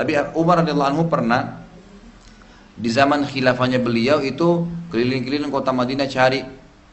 Tapi Umar radhiyallahu anhu pernah di zaman khilafahnya beliau itu keliling-keliling kota Madinah cari.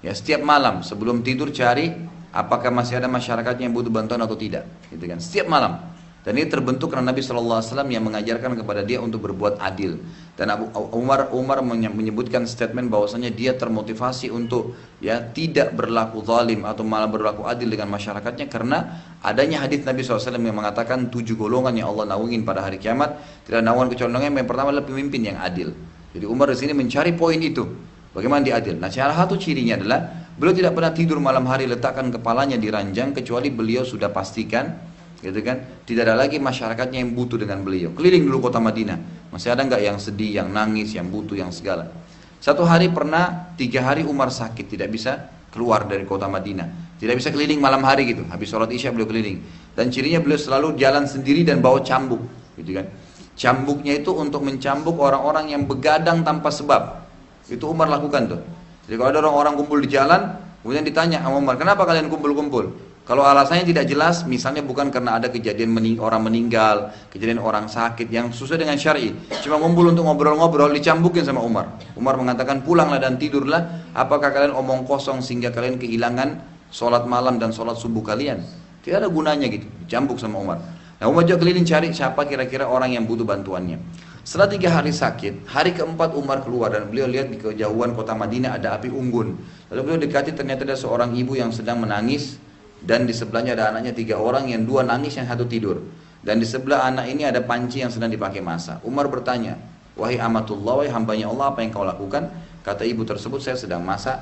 Ya setiap malam sebelum tidur cari apakah masih ada masyarakat yang butuh bantuan atau tidak gitu kan. Setiap malam dan ini terbentuk karena Nabi SAW yang mengajarkan kepada dia untuk berbuat adil. Dan Abu Umar Umar menyebutkan statement bahwasanya dia termotivasi untuk ya tidak berlaku zalim atau malah berlaku adil dengan masyarakatnya karena adanya hadis Nabi SAW yang mengatakan tujuh golongan yang Allah naungin pada hari kiamat tidak naungan kecuali yang pertama adalah pemimpin yang adil. Jadi Umar di sini mencari poin itu. Bagaimana dia adil? Nah, salah satu cirinya adalah beliau tidak pernah tidur malam hari letakkan kepalanya di ranjang kecuali beliau sudah pastikan gitu kan? Tidak ada lagi masyarakatnya yang butuh dengan beliau. Keliling dulu kota Madinah. Masih ada nggak yang sedih yang nangis yang butuh yang segala? Satu hari pernah tiga hari Umar sakit tidak bisa keluar dari kota Madinah. Tidak bisa keliling malam hari gitu. Habis sholat isya beliau keliling. Dan cirinya beliau selalu jalan sendiri dan bawa cambuk gitu kan? Cambuknya itu untuk mencambuk orang-orang yang begadang tanpa sebab. Itu Umar lakukan tuh. Jadi kalau ada orang-orang kumpul di jalan kemudian ditanya sama Umar kenapa kalian kumpul-kumpul kalau alasannya tidak jelas, misalnya bukan karena ada kejadian mening orang meninggal, kejadian orang sakit yang sesuai dengan syar'i, cuma ngumpul untuk ngobrol-ngobrol dicambukin sama Umar. Umar mengatakan pulanglah dan tidurlah. Apakah kalian omong kosong sehingga kalian kehilangan sholat malam dan sholat subuh kalian? Tidak ada gunanya gitu, dicambuk sama Umar. Nah Umar juga keliling cari siapa kira-kira orang yang butuh bantuannya. Setelah tiga hari sakit, hari keempat Umar keluar dan beliau lihat di kejauhan kota Madinah ada api unggun. Lalu beliau dekati ternyata ada seorang ibu yang sedang menangis dan di sebelahnya ada anaknya tiga orang yang dua nangis yang satu tidur. Dan di sebelah anak ini ada panci yang sedang dipakai masa. Umar bertanya wahai amatullah wahai hambanya Allah apa yang kau lakukan? Kata ibu tersebut saya sedang masak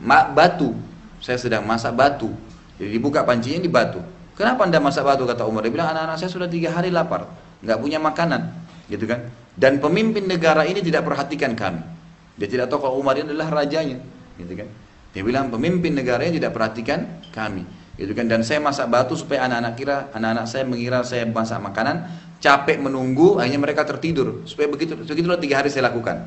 ma batu. Saya sedang masak batu. Jadi dibuka pancinya di batu. Kenapa anda masak batu? kata Umar. Dia bilang anak-anak saya sudah tiga hari lapar. Nggak punya makanan. Gitu kan? Dan pemimpin negara ini tidak perhatikan kami. Dia tidak tahu kalau Umar ini adalah rajanya. Gitu kan dia bilang pemimpin negaranya tidak perhatikan kami. Gitu kan. Dan saya masak batu supaya anak-anak kira anak-anak saya mengira saya masak makanan capek menunggu akhirnya mereka tertidur. Supaya begitu begitulah tiga hari saya lakukan.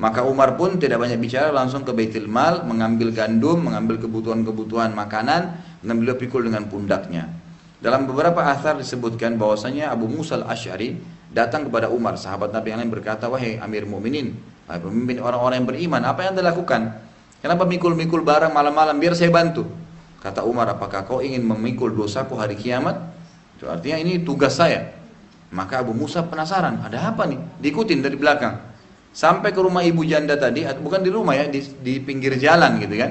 Maka Umar pun tidak banyak bicara langsung ke Baitul Mal mengambil gandum mengambil kebutuhan-kebutuhan makanan dan beliau pikul dengan pundaknya. Dalam beberapa asar disebutkan bahwasanya Abu Musa al-Ash'ari datang kepada Umar sahabat Nabi yang lain berkata wahai Amir Mu'minin pemimpin orang-orang yang beriman apa yang anda lakukan Kenapa mikul-mikul barang malam-malam biar saya bantu? Kata Umar, apakah kau ingin memikul dosaku hari kiamat? Itu artinya ini tugas saya. Maka Abu Musa penasaran, ada apa nih? Diikutin dari belakang. Sampai ke rumah ibu janda tadi, bukan di rumah ya, di, di pinggir jalan gitu kan.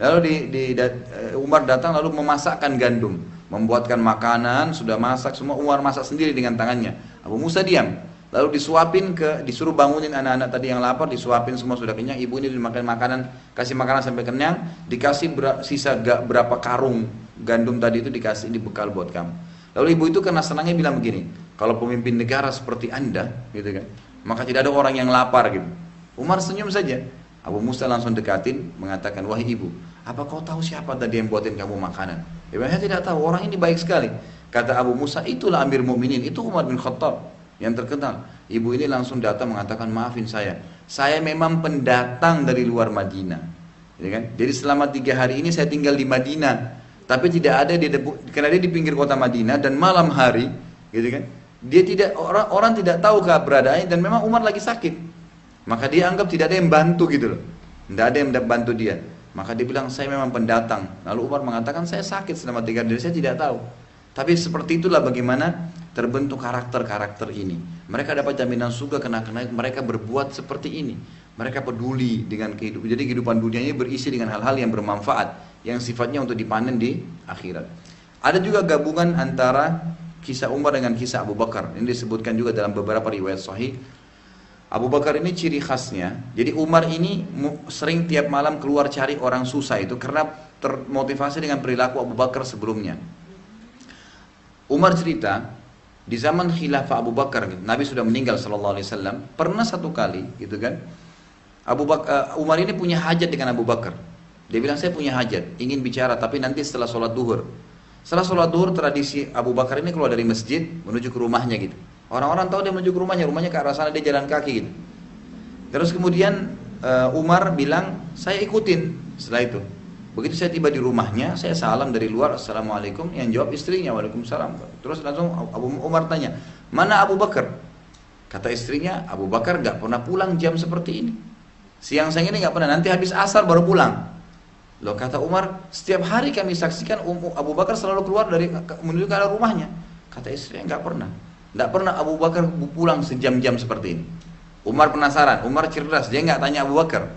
Lalu di, di, eh, Umar datang lalu memasakkan gandum, membuatkan makanan, sudah masak semua Umar masak sendiri dengan tangannya. Abu Musa diam. Lalu disuapin ke, disuruh bangunin anak-anak tadi yang lapar, disuapin semua sudah kenyang. Ibu ini dimakan makanan, kasih makanan sampai kenyang, dikasih ber, sisa gak, berapa karung gandum tadi itu dikasih dibekal buat kamu. Lalu ibu itu karena senangnya bilang begini, kalau pemimpin negara seperti anda, gitu kan, maka tidak ada orang yang lapar gitu. Umar senyum saja. Abu Musa langsung dekatin, mengatakan, wahai ibu, apa kau tahu siapa tadi yang buatin kamu makanan? Bilang, saya tidak tahu, orang ini baik sekali. Kata Abu Musa, itulah Amir Mu'minin, itu Umar bin Khattab yang terkenal. Ibu ini langsung datang mengatakan maafin saya. Saya memang pendatang dari luar Madinah. Ya kan? Jadi selama tiga hari ini saya tinggal di Madinah. Tapi tidak ada di karena dia di pinggir kota Madinah dan malam hari, gitu kan? Dia tidak orang orang tidak tahu keberadaannya dan memang Umar lagi sakit. Maka dia anggap tidak ada yang bantu gitu loh. Tidak ada yang bantu dia. Maka dia bilang saya memang pendatang. Lalu Umar mengatakan saya sakit selama tiga hari saya tidak tahu. Tapi seperti itulah bagaimana terbentuk karakter-karakter ini. Mereka dapat jaminan surga karena, mereka berbuat seperti ini. Mereka peduli dengan kehidupan. Jadi kehidupan dunianya berisi dengan hal-hal yang bermanfaat. Yang sifatnya untuk dipanen di akhirat. Ada juga gabungan antara kisah Umar dengan kisah Abu Bakar. Ini disebutkan juga dalam beberapa riwayat sahih. Abu Bakar ini ciri khasnya. Jadi Umar ini sering tiap malam keluar cari orang susah itu karena termotivasi dengan perilaku Abu Bakar sebelumnya. Umar cerita, di zaman khilafah Abu Bakar Nabi sudah meninggal sallallahu alaihi wasallam. Pernah satu kali gitu kan? Abu Bakar uh, Umar ini punya hajat dengan Abu Bakar. Dia bilang saya punya hajat ingin bicara tapi nanti setelah sholat duhur. Setelah sholat duhur tradisi Abu Bakar ini keluar dari masjid menuju ke rumahnya gitu. Orang-orang tahu dia menuju ke rumahnya rumahnya ke arah sana dia jalan kaki gitu. Terus kemudian uh, Umar bilang saya ikutin. Setelah itu Begitu saya tiba di rumahnya, saya salam dari luar, Assalamualaikum, yang jawab istrinya, Waalaikumsalam. Terus langsung Abu Umar tanya, Mana Abu Bakar? Kata istrinya, Abu Bakar gak pernah pulang jam seperti ini. Siang-siang ini gak pernah, nanti habis asar baru pulang. Loh kata Umar, setiap hari kami saksikan Abu Bakar selalu keluar dari menuju ke arah rumahnya. Kata istrinya gak pernah. Gak pernah Abu Bakar pulang sejam-jam seperti ini. Umar penasaran, Umar cerdas, dia nggak tanya Abu Bakar.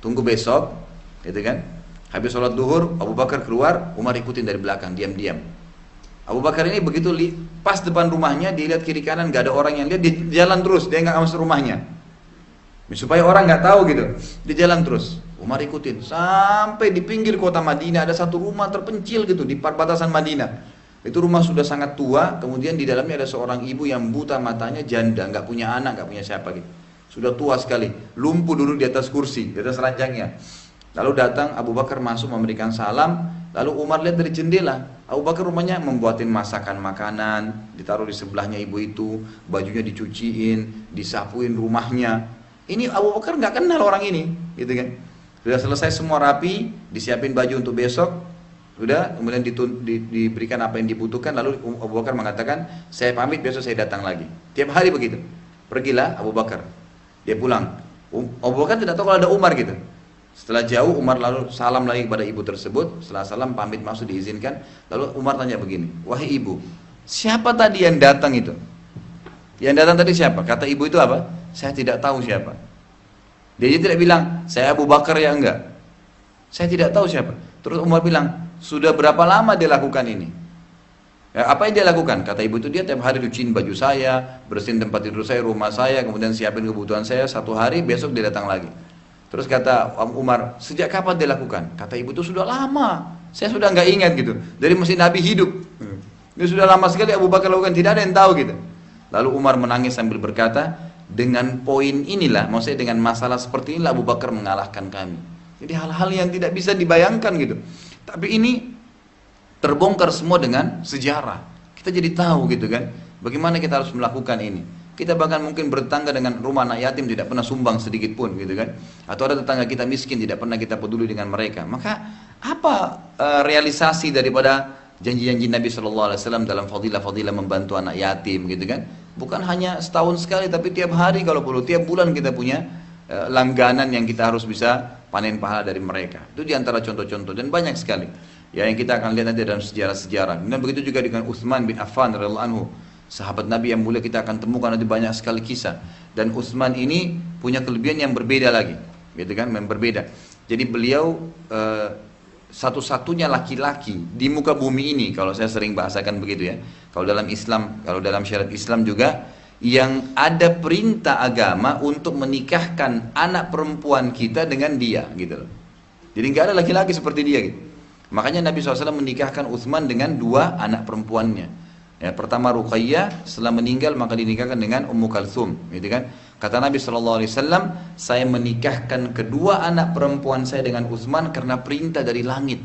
Tunggu besok, gitu kan? Habis sholat duhur, Abu Bakar keluar, Umar ikutin dari belakang, diam-diam. Abu Bakar ini begitu li, pas depan rumahnya, dia lihat kiri kanan, gak ada orang yang lihat, dia jalan terus, dia nggak masuk rumahnya. Supaya orang nggak tahu gitu, dia jalan terus. Umar ikutin sampai di pinggir kota Madinah ada satu rumah terpencil gitu di perbatasan Madinah. Itu rumah sudah sangat tua, kemudian di dalamnya ada seorang ibu yang buta matanya, janda, nggak punya anak, nggak punya siapa gitu. Sudah tua sekali, lumpuh dulu di atas kursi, di atas ranjangnya. Lalu datang Abu Bakar masuk memberikan salam, lalu Umar lihat dari jendela, Abu Bakar rumahnya membuatin masakan makanan, ditaruh di sebelahnya ibu itu, bajunya dicuciin, disapuin rumahnya. Ini Abu Bakar nggak kenal orang ini, gitu kan? Sudah selesai semua rapi, disiapin baju untuk besok, sudah kemudian ditun, di, diberikan apa yang dibutuhkan, lalu Abu Bakar mengatakan, saya pamit besok saya datang lagi. Tiap hari begitu. Pergilah Abu Bakar, dia pulang. Um, Abu Bakar tidak tahu kalau ada Umar gitu. Setelah jauh Umar lalu salam lagi kepada ibu tersebut. Setelah salam pamit masuk diizinkan. Lalu Umar tanya begini, wahai ibu, siapa tadi yang datang itu? Yang datang tadi siapa? Kata ibu itu apa? Saya tidak tahu siapa. Dia tidak bilang, saya Abu Bakar ya enggak. Saya tidak tahu siapa. Terus Umar bilang, sudah berapa lama dia lakukan ini? Ya, apa yang dia lakukan? Kata ibu itu dia tiap hari cuciin baju saya, bersihin tempat tidur saya, rumah saya, kemudian siapin kebutuhan saya satu hari, besok dia datang lagi. Terus kata Umar, sejak kapan dia lakukan? Kata ibu itu sudah lama. Saya sudah nggak ingat gitu. Dari mesin Nabi hidup. Ini sudah lama sekali Abu Bakar lakukan, tidak ada yang tahu gitu. Lalu Umar menangis sambil berkata, dengan poin inilah, maksudnya dengan masalah seperti inilah Abu Bakar mengalahkan kami. Jadi hal-hal yang tidak bisa dibayangkan gitu. Tapi ini terbongkar semua dengan sejarah. Kita jadi tahu gitu kan, bagaimana kita harus melakukan ini. Kita bahkan mungkin bertetangga dengan rumah anak yatim tidak pernah sumbang sedikit pun gitu kan. Atau ada tetangga kita miskin tidak pernah kita peduli dengan mereka. Maka apa uh, realisasi daripada janji-janji Nabi Shallallahu Alaihi Wasallam dalam fadilah-fadilah membantu anak yatim gitu kan? Bukan hanya setahun sekali tapi tiap hari kalau perlu tiap bulan kita punya uh, langganan yang kita harus bisa panen pahala dari mereka. Itu di antara contoh-contoh dan banyak sekali. Ya yang kita akan lihat nanti dalam sejarah-sejarah. Dan begitu juga dengan Utsman bin Affan radhiyallahu anhu Sahabat Nabi yang mulia kita akan temukan nanti banyak sekali kisah. Dan Utsman ini punya kelebihan yang berbeda lagi, gitu kan? Yang berbeda. Jadi beliau uh, satu-satunya laki-laki di muka bumi ini, kalau saya sering bahasakan begitu ya. Kalau dalam Islam, kalau dalam syariat Islam juga yang ada perintah agama untuk menikahkan anak perempuan kita dengan dia, gitu loh. Jadi nggak ada laki-laki seperti dia gitu. Makanya Nabi SAW menikahkan Utsman dengan dua anak perempuannya. Ya, pertama Ruqayyah setelah meninggal maka dinikahkan dengan Ummu Kalthum, gitu kan? Kata Nabi Wasallam, saya menikahkan kedua anak perempuan saya dengan Utsman karena perintah dari langit.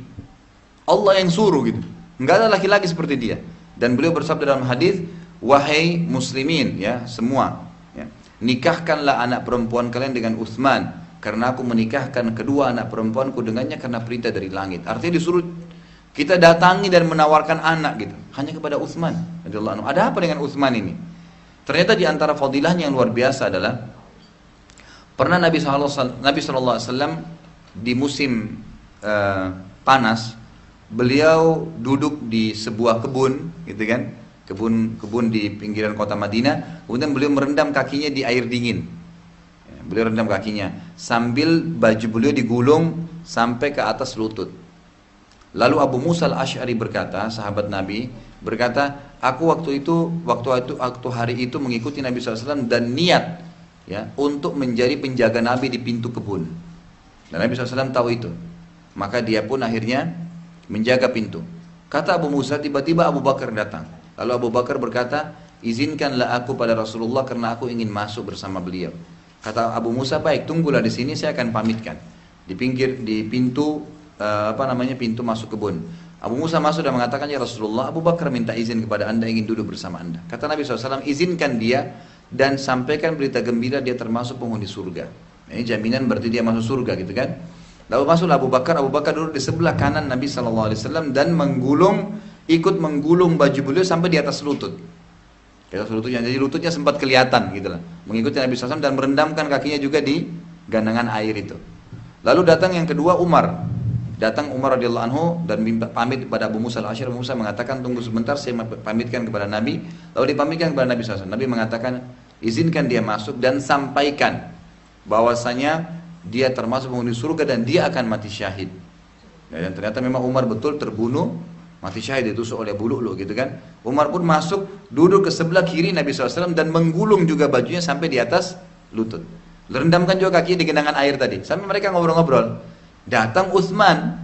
Allah yang suruh gitu. Enggak ada laki-laki seperti dia. Dan beliau bersabda dalam hadis, wahai muslimin ya semua, ya, nikahkanlah anak perempuan kalian dengan Utsman karena aku menikahkan kedua anak perempuanku dengannya karena perintah dari langit. Artinya disuruh kita datangi dan menawarkan anak gitu. Hanya kepada Utsman Ada apa dengan Utsman ini? Ternyata di antara fadilahnya yang luar biasa adalah pernah Nabi SAW, Nabi SAW di musim uh, panas beliau duduk di sebuah kebun gitu kan? Kebun kebun di pinggiran kota Madinah. Kemudian beliau merendam kakinya di air dingin. Beliau rendam kakinya. Sambil baju beliau digulung sampai ke atas lutut Lalu Abu Musa al-Ash'ari berkata, sahabat Nabi, berkata, aku waktu itu, waktu itu, waktu hari itu mengikuti Nabi SAW dan niat ya untuk menjadi penjaga Nabi di pintu kebun. Dan Nabi SAW tahu itu. Maka dia pun akhirnya menjaga pintu. Kata Abu Musa, tiba-tiba Abu Bakar datang. Lalu Abu Bakar berkata, izinkanlah aku pada Rasulullah karena aku ingin masuk bersama beliau. Kata Abu Musa, baik, tunggulah di sini, saya akan pamitkan. Di pinggir, di pintu uh, apa namanya pintu masuk kebun. Abu Musa masuk dan mengatakan ya Rasulullah Abu Bakar minta izin kepada anda ingin duduk bersama anda. Kata Nabi SAW izinkan dia dan sampaikan berita gembira dia termasuk penghuni surga. Ini jaminan berarti dia masuk surga gitu kan. Lalu masuk Abu Bakar, Abu Bakar duduk di sebelah kanan Nabi SAW dan menggulung, ikut menggulung baju beliau sampai di atas lutut. Kita lututnya, jadi lututnya sempat kelihatan gitu lah. Mengikuti Nabi SAW dan merendamkan kakinya juga di gandangan air itu. Lalu datang yang kedua Umar. Datang Umar radhiyallahu anhu dan pamit kepada Abu Musa al-Asyir. Abu Musa mengatakan tunggu sebentar saya pamitkan kepada Nabi. Lalu dipamitkan kepada Nabi SAW. Nabi mengatakan izinkan dia masuk dan sampaikan bahwasanya dia termasuk penghuni surga dan dia akan mati syahid. Dan ternyata memang Umar betul terbunuh mati syahid ditusuk oleh bulu lu gitu kan. Umar pun masuk duduk ke sebelah kiri Nabi SAW dan menggulung juga bajunya sampai di atas lutut. Rendamkan juga kaki di genangan air tadi. Sampai mereka ngobrol-ngobrol. Datang Utsman.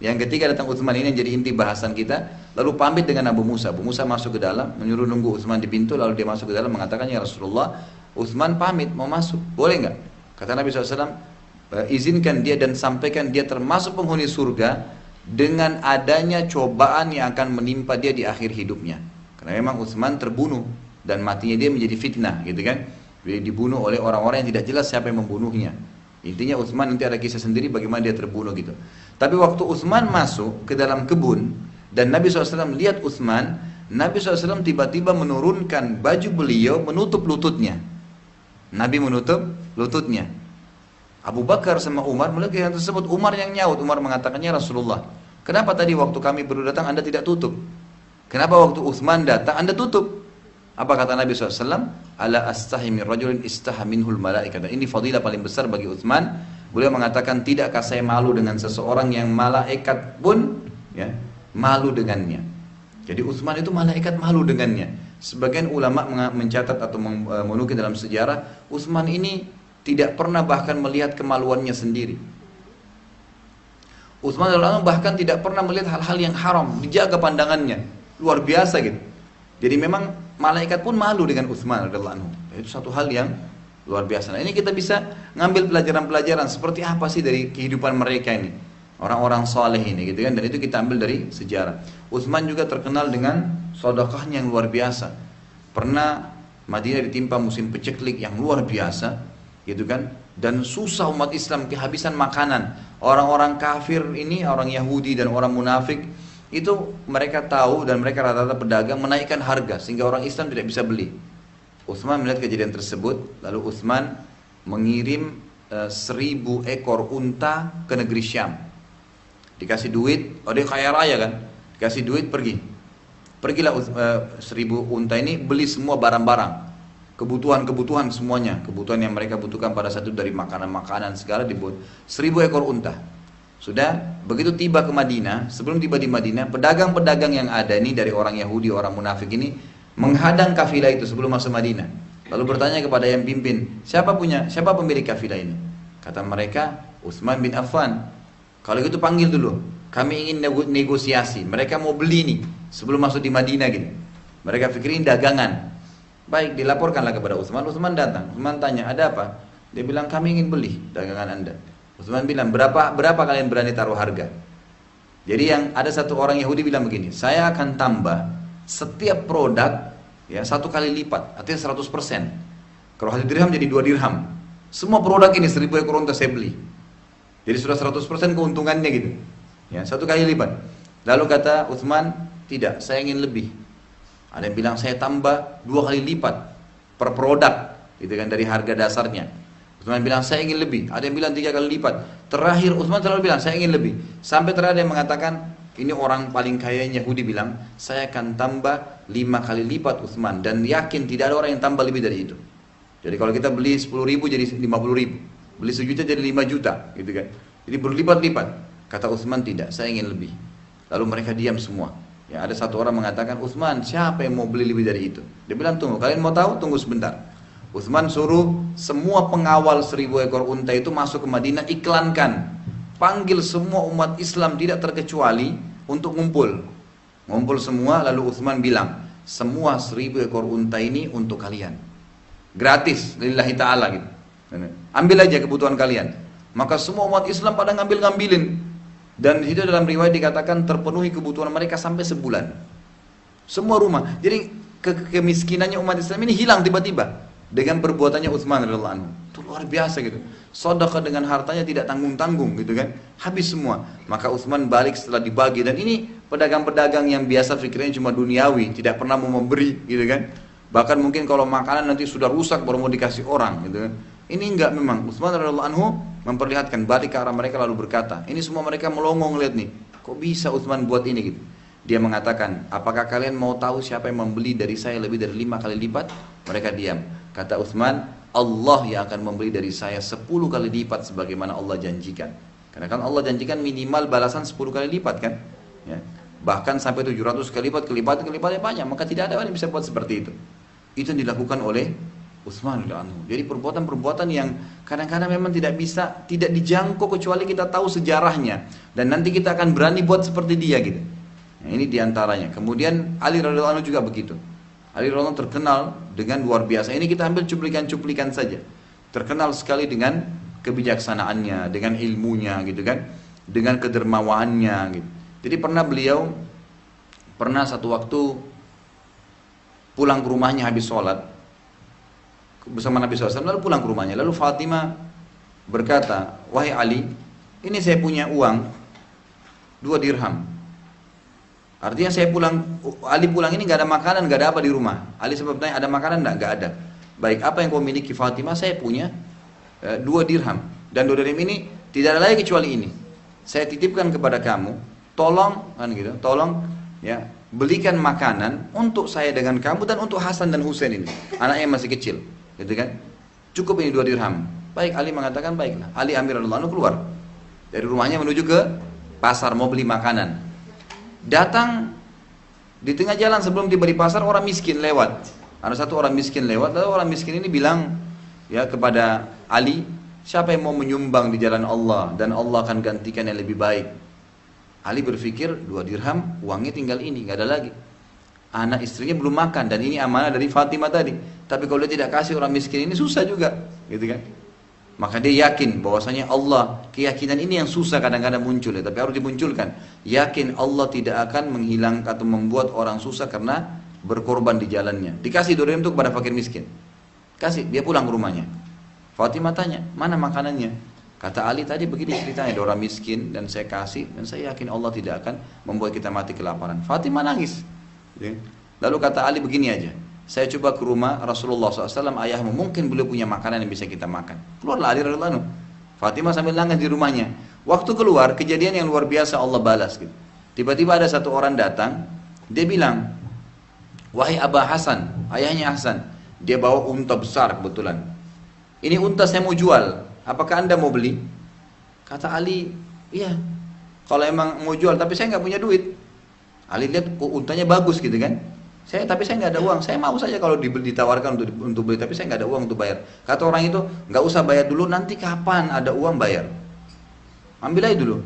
Yang ketiga datang Utsman ini yang jadi inti bahasan kita. Lalu pamit dengan Abu Musa. Abu Musa masuk ke dalam, menyuruh nunggu Utsman di pintu. Lalu dia masuk ke dalam mengatakan, ya Rasulullah, Utsman pamit mau masuk. Boleh nggak? Kata Nabi SAW, eh, izinkan dia dan sampaikan dia termasuk penghuni surga dengan adanya cobaan yang akan menimpa dia di akhir hidupnya. Karena memang Utsman terbunuh dan matinya dia menjadi fitnah, gitu kan? Dia dibunuh oleh orang-orang yang tidak jelas siapa yang membunuhnya. Intinya Utsman nanti ada kisah sendiri bagaimana dia terbunuh gitu. Tapi waktu Utsman masuk ke dalam kebun dan Nabi SAW lihat Utsman, Nabi SAW tiba-tiba menurunkan baju beliau menutup lututnya. Nabi menutup lututnya. Abu Bakar sama Umar melihat yang tersebut. Umar yang nyaut. Umar mengatakannya Rasulullah. Kenapa tadi waktu kami baru datang Anda tidak tutup? Kenapa waktu Uthman datang Anda tutup? Apa kata Nabi SAW? Ala astahi min rajulin istaha minhul malaikat. Ini fadilah paling besar bagi Uthman. Beliau mengatakan, tidakkah saya malu dengan seseorang yang malaikat pun ya, malu dengannya. Jadi Uthman itu malaikat malu dengannya. Sebagian ulama mencatat atau eh, menukil dalam sejarah, Uthman ini tidak pernah bahkan melihat kemaluannya sendiri. Radhiyallahu bahkan tidak pernah melihat hal-hal yang haram, dijaga pandangannya. Luar biasa gitu. Jadi memang malaikat pun malu dengan Utsman radhiyallahu Itu satu hal yang luar biasa. Nah, ini kita bisa ngambil pelajaran-pelajaran seperti apa sih dari kehidupan mereka ini. Orang-orang soleh ini gitu kan dan itu kita ambil dari sejarah. Utsman juga terkenal dengan sodokahnya yang luar biasa. Pernah Madinah ditimpa musim peceklik yang luar biasa gitu kan dan susah umat Islam kehabisan makanan orang-orang kafir ini orang Yahudi dan orang munafik itu mereka tahu dan mereka rata-rata pedagang menaikkan harga sehingga orang Islam tidak bisa beli. Utsman melihat kejadian tersebut lalu Utsman mengirim e, seribu ekor unta ke negeri Syam. Dikasih duit oh dia kaya raya kan? Dikasih duit pergi. Pergilah e, seribu unta ini beli semua barang-barang. Kebutuhan-kebutuhan semuanya, kebutuhan yang mereka butuhkan pada satu dari makanan-makanan segala dibuat. Seribu ekor unta. Sudah begitu tiba ke Madinah, sebelum tiba di Madinah, pedagang-pedagang yang ada ini dari orang Yahudi, orang munafik ini menghadang kafilah itu sebelum masuk Madinah. Lalu bertanya kepada yang pimpin, siapa punya, siapa pemilik kafilah ini? Kata mereka, Utsman bin Affan. Kalau gitu panggil dulu, kami ingin negosiasi. Mereka mau beli nih sebelum masuk di Madinah gitu. Mereka pikirin dagangan, Baik, dilaporkanlah kepada Utsman. Utsman datang. Utsman tanya, ada apa? Dia bilang, kami ingin beli dagangan anda. Utsman bilang, berapa berapa kalian berani taruh harga? Jadi yang ada satu orang Yahudi bilang begini, saya akan tambah setiap produk ya satu kali lipat, artinya 100%. Kalau satu dirham jadi dua dirham. Semua produk ini seribu ekor unta saya beli. Jadi sudah 100% keuntungannya gitu. Ya, satu kali lipat. Lalu kata Utsman, tidak, saya ingin lebih. Ada yang bilang saya tambah dua kali lipat per produk, gitu kan dari harga dasarnya. Utsman bilang saya ingin lebih. Ada yang bilang tiga kali lipat. Terakhir Utsman selalu bilang saya ingin lebih. Sampai terakhir yang mengatakan ini orang paling kaya Yahudi bilang saya akan tambah lima kali lipat Utsman dan yakin tidak ada orang yang tambah lebih dari itu. Jadi kalau kita beli sepuluh ribu jadi lima puluh ribu, beli sejuta jadi lima juta, gitu kan. Jadi berlipat-lipat. Kata Utsman tidak, saya ingin lebih. Lalu mereka diam semua. Ya, ada satu orang mengatakan, Utsman, siapa yang mau beli lebih dari itu? Dia bilang, tunggu, kalian mau tahu? Tunggu sebentar. Utsman suruh semua pengawal seribu ekor unta itu masuk ke Madinah, iklankan. Panggil semua umat Islam tidak terkecuali untuk ngumpul. Ngumpul semua, lalu Utsman bilang, semua seribu ekor unta ini untuk kalian. Gratis, lillahi ta'ala gitu. Ambil aja kebutuhan kalian. Maka semua umat Islam pada ngambil-ngambilin. Dan di situ dalam riwayat dikatakan terpenuhi kebutuhan mereka sampai sebulan. Semua rumah. Jadi ke kemiskinannya umat Islam ini hilang tiba-tiba dengan perbuatannya Utsman radhiyallahu anhu. Itu luar biasa gitu. Sedekah dengan hartanya tidak tanggung-tanggung gitu kan. Habis semua. Maka Utsman balik setelah dibagi dan ini pedagang-pedagang yang biasa pikirnya cuma duniawi, tidak pernah mau memberi gitu kan. Bahkan mungkin kalau makanan nanti sudah rusak baru mau dikasih orang gitu kan. Ini enggak memang. Utsman radhiyallahu anhu memperlihatkan balik ke arah mereka lalu berkata, ini semua mereka melongo ngeliat nih. Kok bisa Utsman buat ini gitu? Dia mengatakan, apakah kalian mau tahu siapa yang membeli dari saya lebih dari lima kali lipat? Mereka diam. Kata Utsman, Allah yang akan membeli dari saya sepuluh kali lipat sebagaimana Allah janjikan. Karena kan Allah janjikan minimal balasan sepuluh kali lipat kan? Ya. Bahkan sampai 700 kali lipat, kelipatan kelipatan banyak. Maka tidak ada orang yang bisa buat seperti itu. Itu yang dilakukan oleh Utsman. Jadi perbuatan-perbuatan yang kadang-kadang memang tidak bisa, tidak dijangkau kecuali kita tahu sejarahnya dan nanti kita akan berani buat seperti dia gitu. Nah, ini di antaranya. Kemudian Ali radhiallahu anhu juga begitu. Ali radhiallahu terkenal dengan luar biasa. Ini kita ambil cuplikan-cuplikan saja. Terkenal sekali dengan kebijaksanaannya, dengan ilmunya gitu kan, dengan kedermawaannya gitu. Jadi pernah beliau pernah satu waktu pulang ke rumahnya habis sholat bersama Nabi SAW lalu pulang ke rumahnya lalu Fatimah berkata wahai Ali ini saya punya uang dua dirham artinya saya pulang Ali pulang ini nggak ada makanan nggak ada apa di rumah. Ali sebab tanya ada makanan nggak? Nggak ada. Baik apa yang kau miliki? Fatimah saya punya e, dua dirham. Dan dua dirham ini tidak ada lagi kecuali ini. Saya titipkan kepada kamu tolong kan gitu tolong ya belikan makanan untuk saya dengan kamu dan untuk Hasan dan Husain ini. Anaknya masih kecil gitu kan. Cukup ini dua dirham. Baik Ali mengatakan baiklah. Ali Amir radhiallahu keluar dari rumahnya menuju ke pasar mau beli makanan datang di tengah jalan sebelum tiba di pasar orang miskin lewat ada satu orang miskin lewat lalu orang miskin ini bilang ya kepada Ali siapa yang mau menyumbang di jalan Allah dan Allah akan gantikan yang lebih baik Ali berpikir dua dirham uangnya tinggal ini nggak ada lagi anak istrinya belum makan dan ini amanah dari Fatimah tadi. Tapi kalau dia tidak kasih orang miskin ini susah juga, gitu kan? Maka dia yakin bahwasanya Allah, keyakinan ini yang susah kadang-kadang muncul ya, tapi harus dimunculkan. Yakin Allah tidak akan menghilangkan atau membuat orang susah karena berkorban di jalannya. Dikasih dua untuk kepada fakir miskin. Kasih, dia pulang ke rumahnya. Fatimah tanya, mana makanannya? Kata Ali tadi begini ceritanya, ada orang miskin dan saya kasih dan saya yakin Allah tidak akan membuat kita mati kelaparan. Fatimah nangis. Ya. Lalu kata Ali begini aja, saya coba ke rumah Rasulullah SAW, ayahmu mungkin beliau punya makanan yang bisa kita makan. Keluarlah Ali radhiallahu Fatimah sambil nangis di rumahnya. Waktu keluar, kejadian yang luar biasa Allah balas. Gitu. Tiba-tiba ada satu orang datang, dia bilang, wahai Abah Hasan, ayahnya Hasan, dia bawa unta besar kebetulan. Ini unta saya mau jual, apakah anda mau beli? Kata Ali, iya, kalau emang mau jual, tapi saya nggak punya duit. Ali lihat untanya bagus gitu kan. Saya tapi saya nggak ada uang. Saya mau saja kalau ditawarkan untuk untuk beli, tapi saya nggak ada uang untuk bayar. Kata orang itu nggak usah bayar dulu. Nanti kapan ada uang bayar? Ambil aja dulu.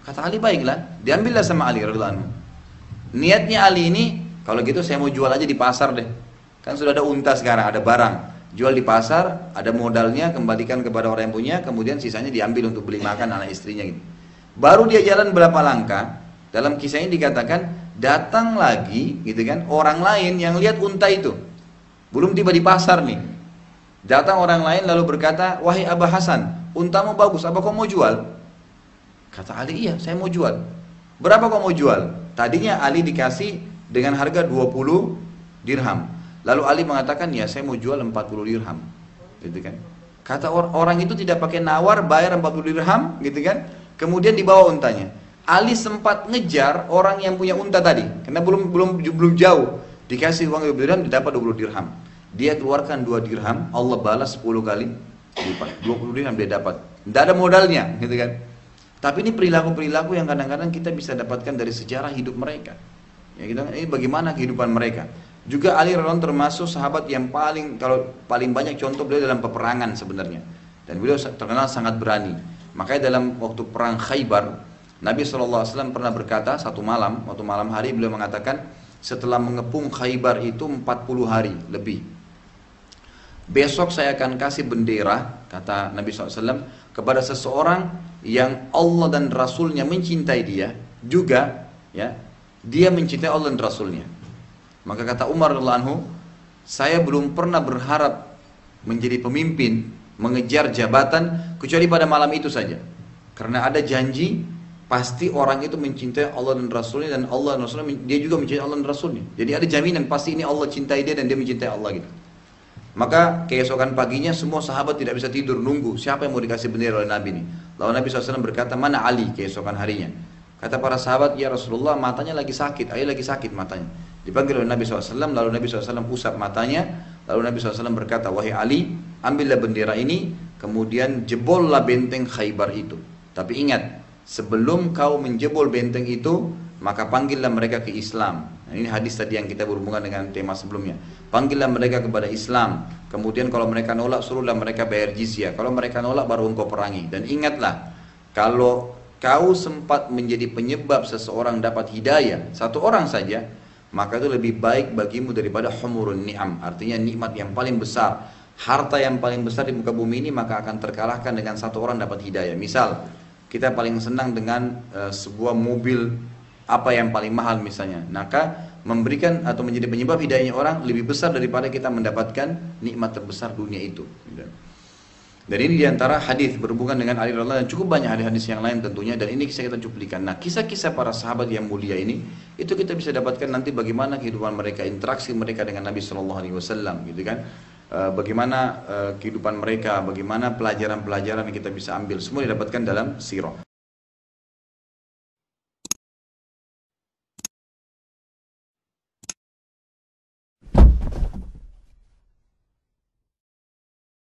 Kata Ali baiklah. Diambillah sama Ali radhiallahu Niatnya Ali ini kalau gitu saya mau jual aja di pasar deh. Kan sudah ada unta sekarang, ada barang. Jual di pasar, ada modalnya, kembalikan kepada orang yang punya, kemudian sisanya diambil untuk beli makan anak istrinya gitu. Baru dia jalan berapa langkah, dalam kisah ini dikatakan datang lagi gitu kan orang lain yang lihat unta itu. Belum tiba di pasar nih. Datang orang lain lalu berkata, "Wahai Abah Hasan, untamu bagus, apa kau mau jual?" Kata Ali, "Iya, saya mau jual." "Berapa kau mau jual?" Tadinya Ali dikasih dengan harga 20 dirham. Lalu Ali mengatakan, "Ya, saya mau jual 40 dirham." Gitu kan. Kata orang itu tidak pakai nawar, bayar 40 dirham, gitu kan. Kemudian dibawa untanya. Ali sempat ngejar orang yang punya unta tadi, karena belum belum belum jauh. Dikasih uang 20 dirham, didapat 20 dirham. Dia keluarkan 2 dirham, Allah balas 10 kali lipat. 20 dirham dia dapat. Tidak ada modalnya, gitu kan. Tapi ini perilaku-perilaku yang kadang-kadang kita bisa dapatkan dari sejarah hidup mereka. Ya, kita, ini bagaimana kehidupan mereka. Juga Ali radhiallahu termasuk sahabat yang paling kalau paling banyak contoh beliau dalam peperangan sebenarnya. Dan beliau terkenal sangat berani. Makanya dalam waktu perang Khaybar, Nabi SAW pernah berkata satu malam, waktu malam hari beliau mengatakan setelah mengepung Khaybar itu 40 hari lebih. Besok saya akan kasih bendera, kata Nabi SAW, kepada seseorang yang Allah dan Rasulnya mencintai dia, juga ya dia mencintai Allah dan Rasulnya. Maka kata Umar radhiallahu saya belum pernah berharap menjadi pemimpin, mengejar jabatan kecuali pada malam itu saja. Karena ada janji pasti orang itu mencintai Allah dan Rasulnya dan Allah dan Rasulnya dia juga mencintai Allah dan Rasulnya. Jadi ada jaminan pasti ini Allah cintai dia dan dia mencintai Allah gitu. Maka keesokan paginya semua sahabat tidak bisa tidur nunggu siapa yang mau dikasih bendera oleh Nabi ini. Lalu Nabi SAW berkata mana Ali keesokan harinya. Kata para sahabat ya Rasulullah matanya lagi sakit, Ali lagi sakit matanya. Dipanggil oleh Nabi SAW lalu Nabi SAW usap matanya. Lalu Nabi SAW berkata wahai Ali ambillah bendera ini kemudian jebollah benteng Khaybar itu. Tapi ingat sebelum kau menjebol benteng itu maka panggillah mereka ke Islam. Nah, ini hadis tadi yang kita berhubungan dengan tema sebelumnya. Panggillah mereka kepada Islam. Kemudian kalau mereka nolak, suruhlah mereka bayar jizyah. Kalau mereka nolak, baru engkau perangi. Dan ingatlah, kalau kau sempat menjadi penyebab seseorang dapat hidayah, satu orang saja, maka itu lebih baik bagimu daripada humurun ni'am. Artinya nikmat yang paling besar. Harta yang paling besar di muka bumi ini maka akan terkalahkan dengan satu orang dapat hidayah. Misal, kita paling senang dengan uh, sebuah mobil apa yang paling mahal misalnya. Maka memberikan atau menjadi penyebab hidayahnya orang lebih besar daripada kita mendapatkan nikmat terbesar dunia itu. Dan ini di antara hadis berhubungan dengan Ali radhiallahu dan cukup banyak hadis-hadis yang lain tentunya dan ini kisah kita cuplikan. Nah kisah-kisah para sahabat yang mulia ini itu kita bisa dapatkan nanti bagaimana kehidupan mereka, interaksi mereka dengan Nabi Shallallahu Alaihi Wasallam, gitu kan? Eh, bagaimana uh, kehidupan mereka, bagaimana pelajaran-pelajaran yang kita bisa ambil semua didapatkan dalam sirah.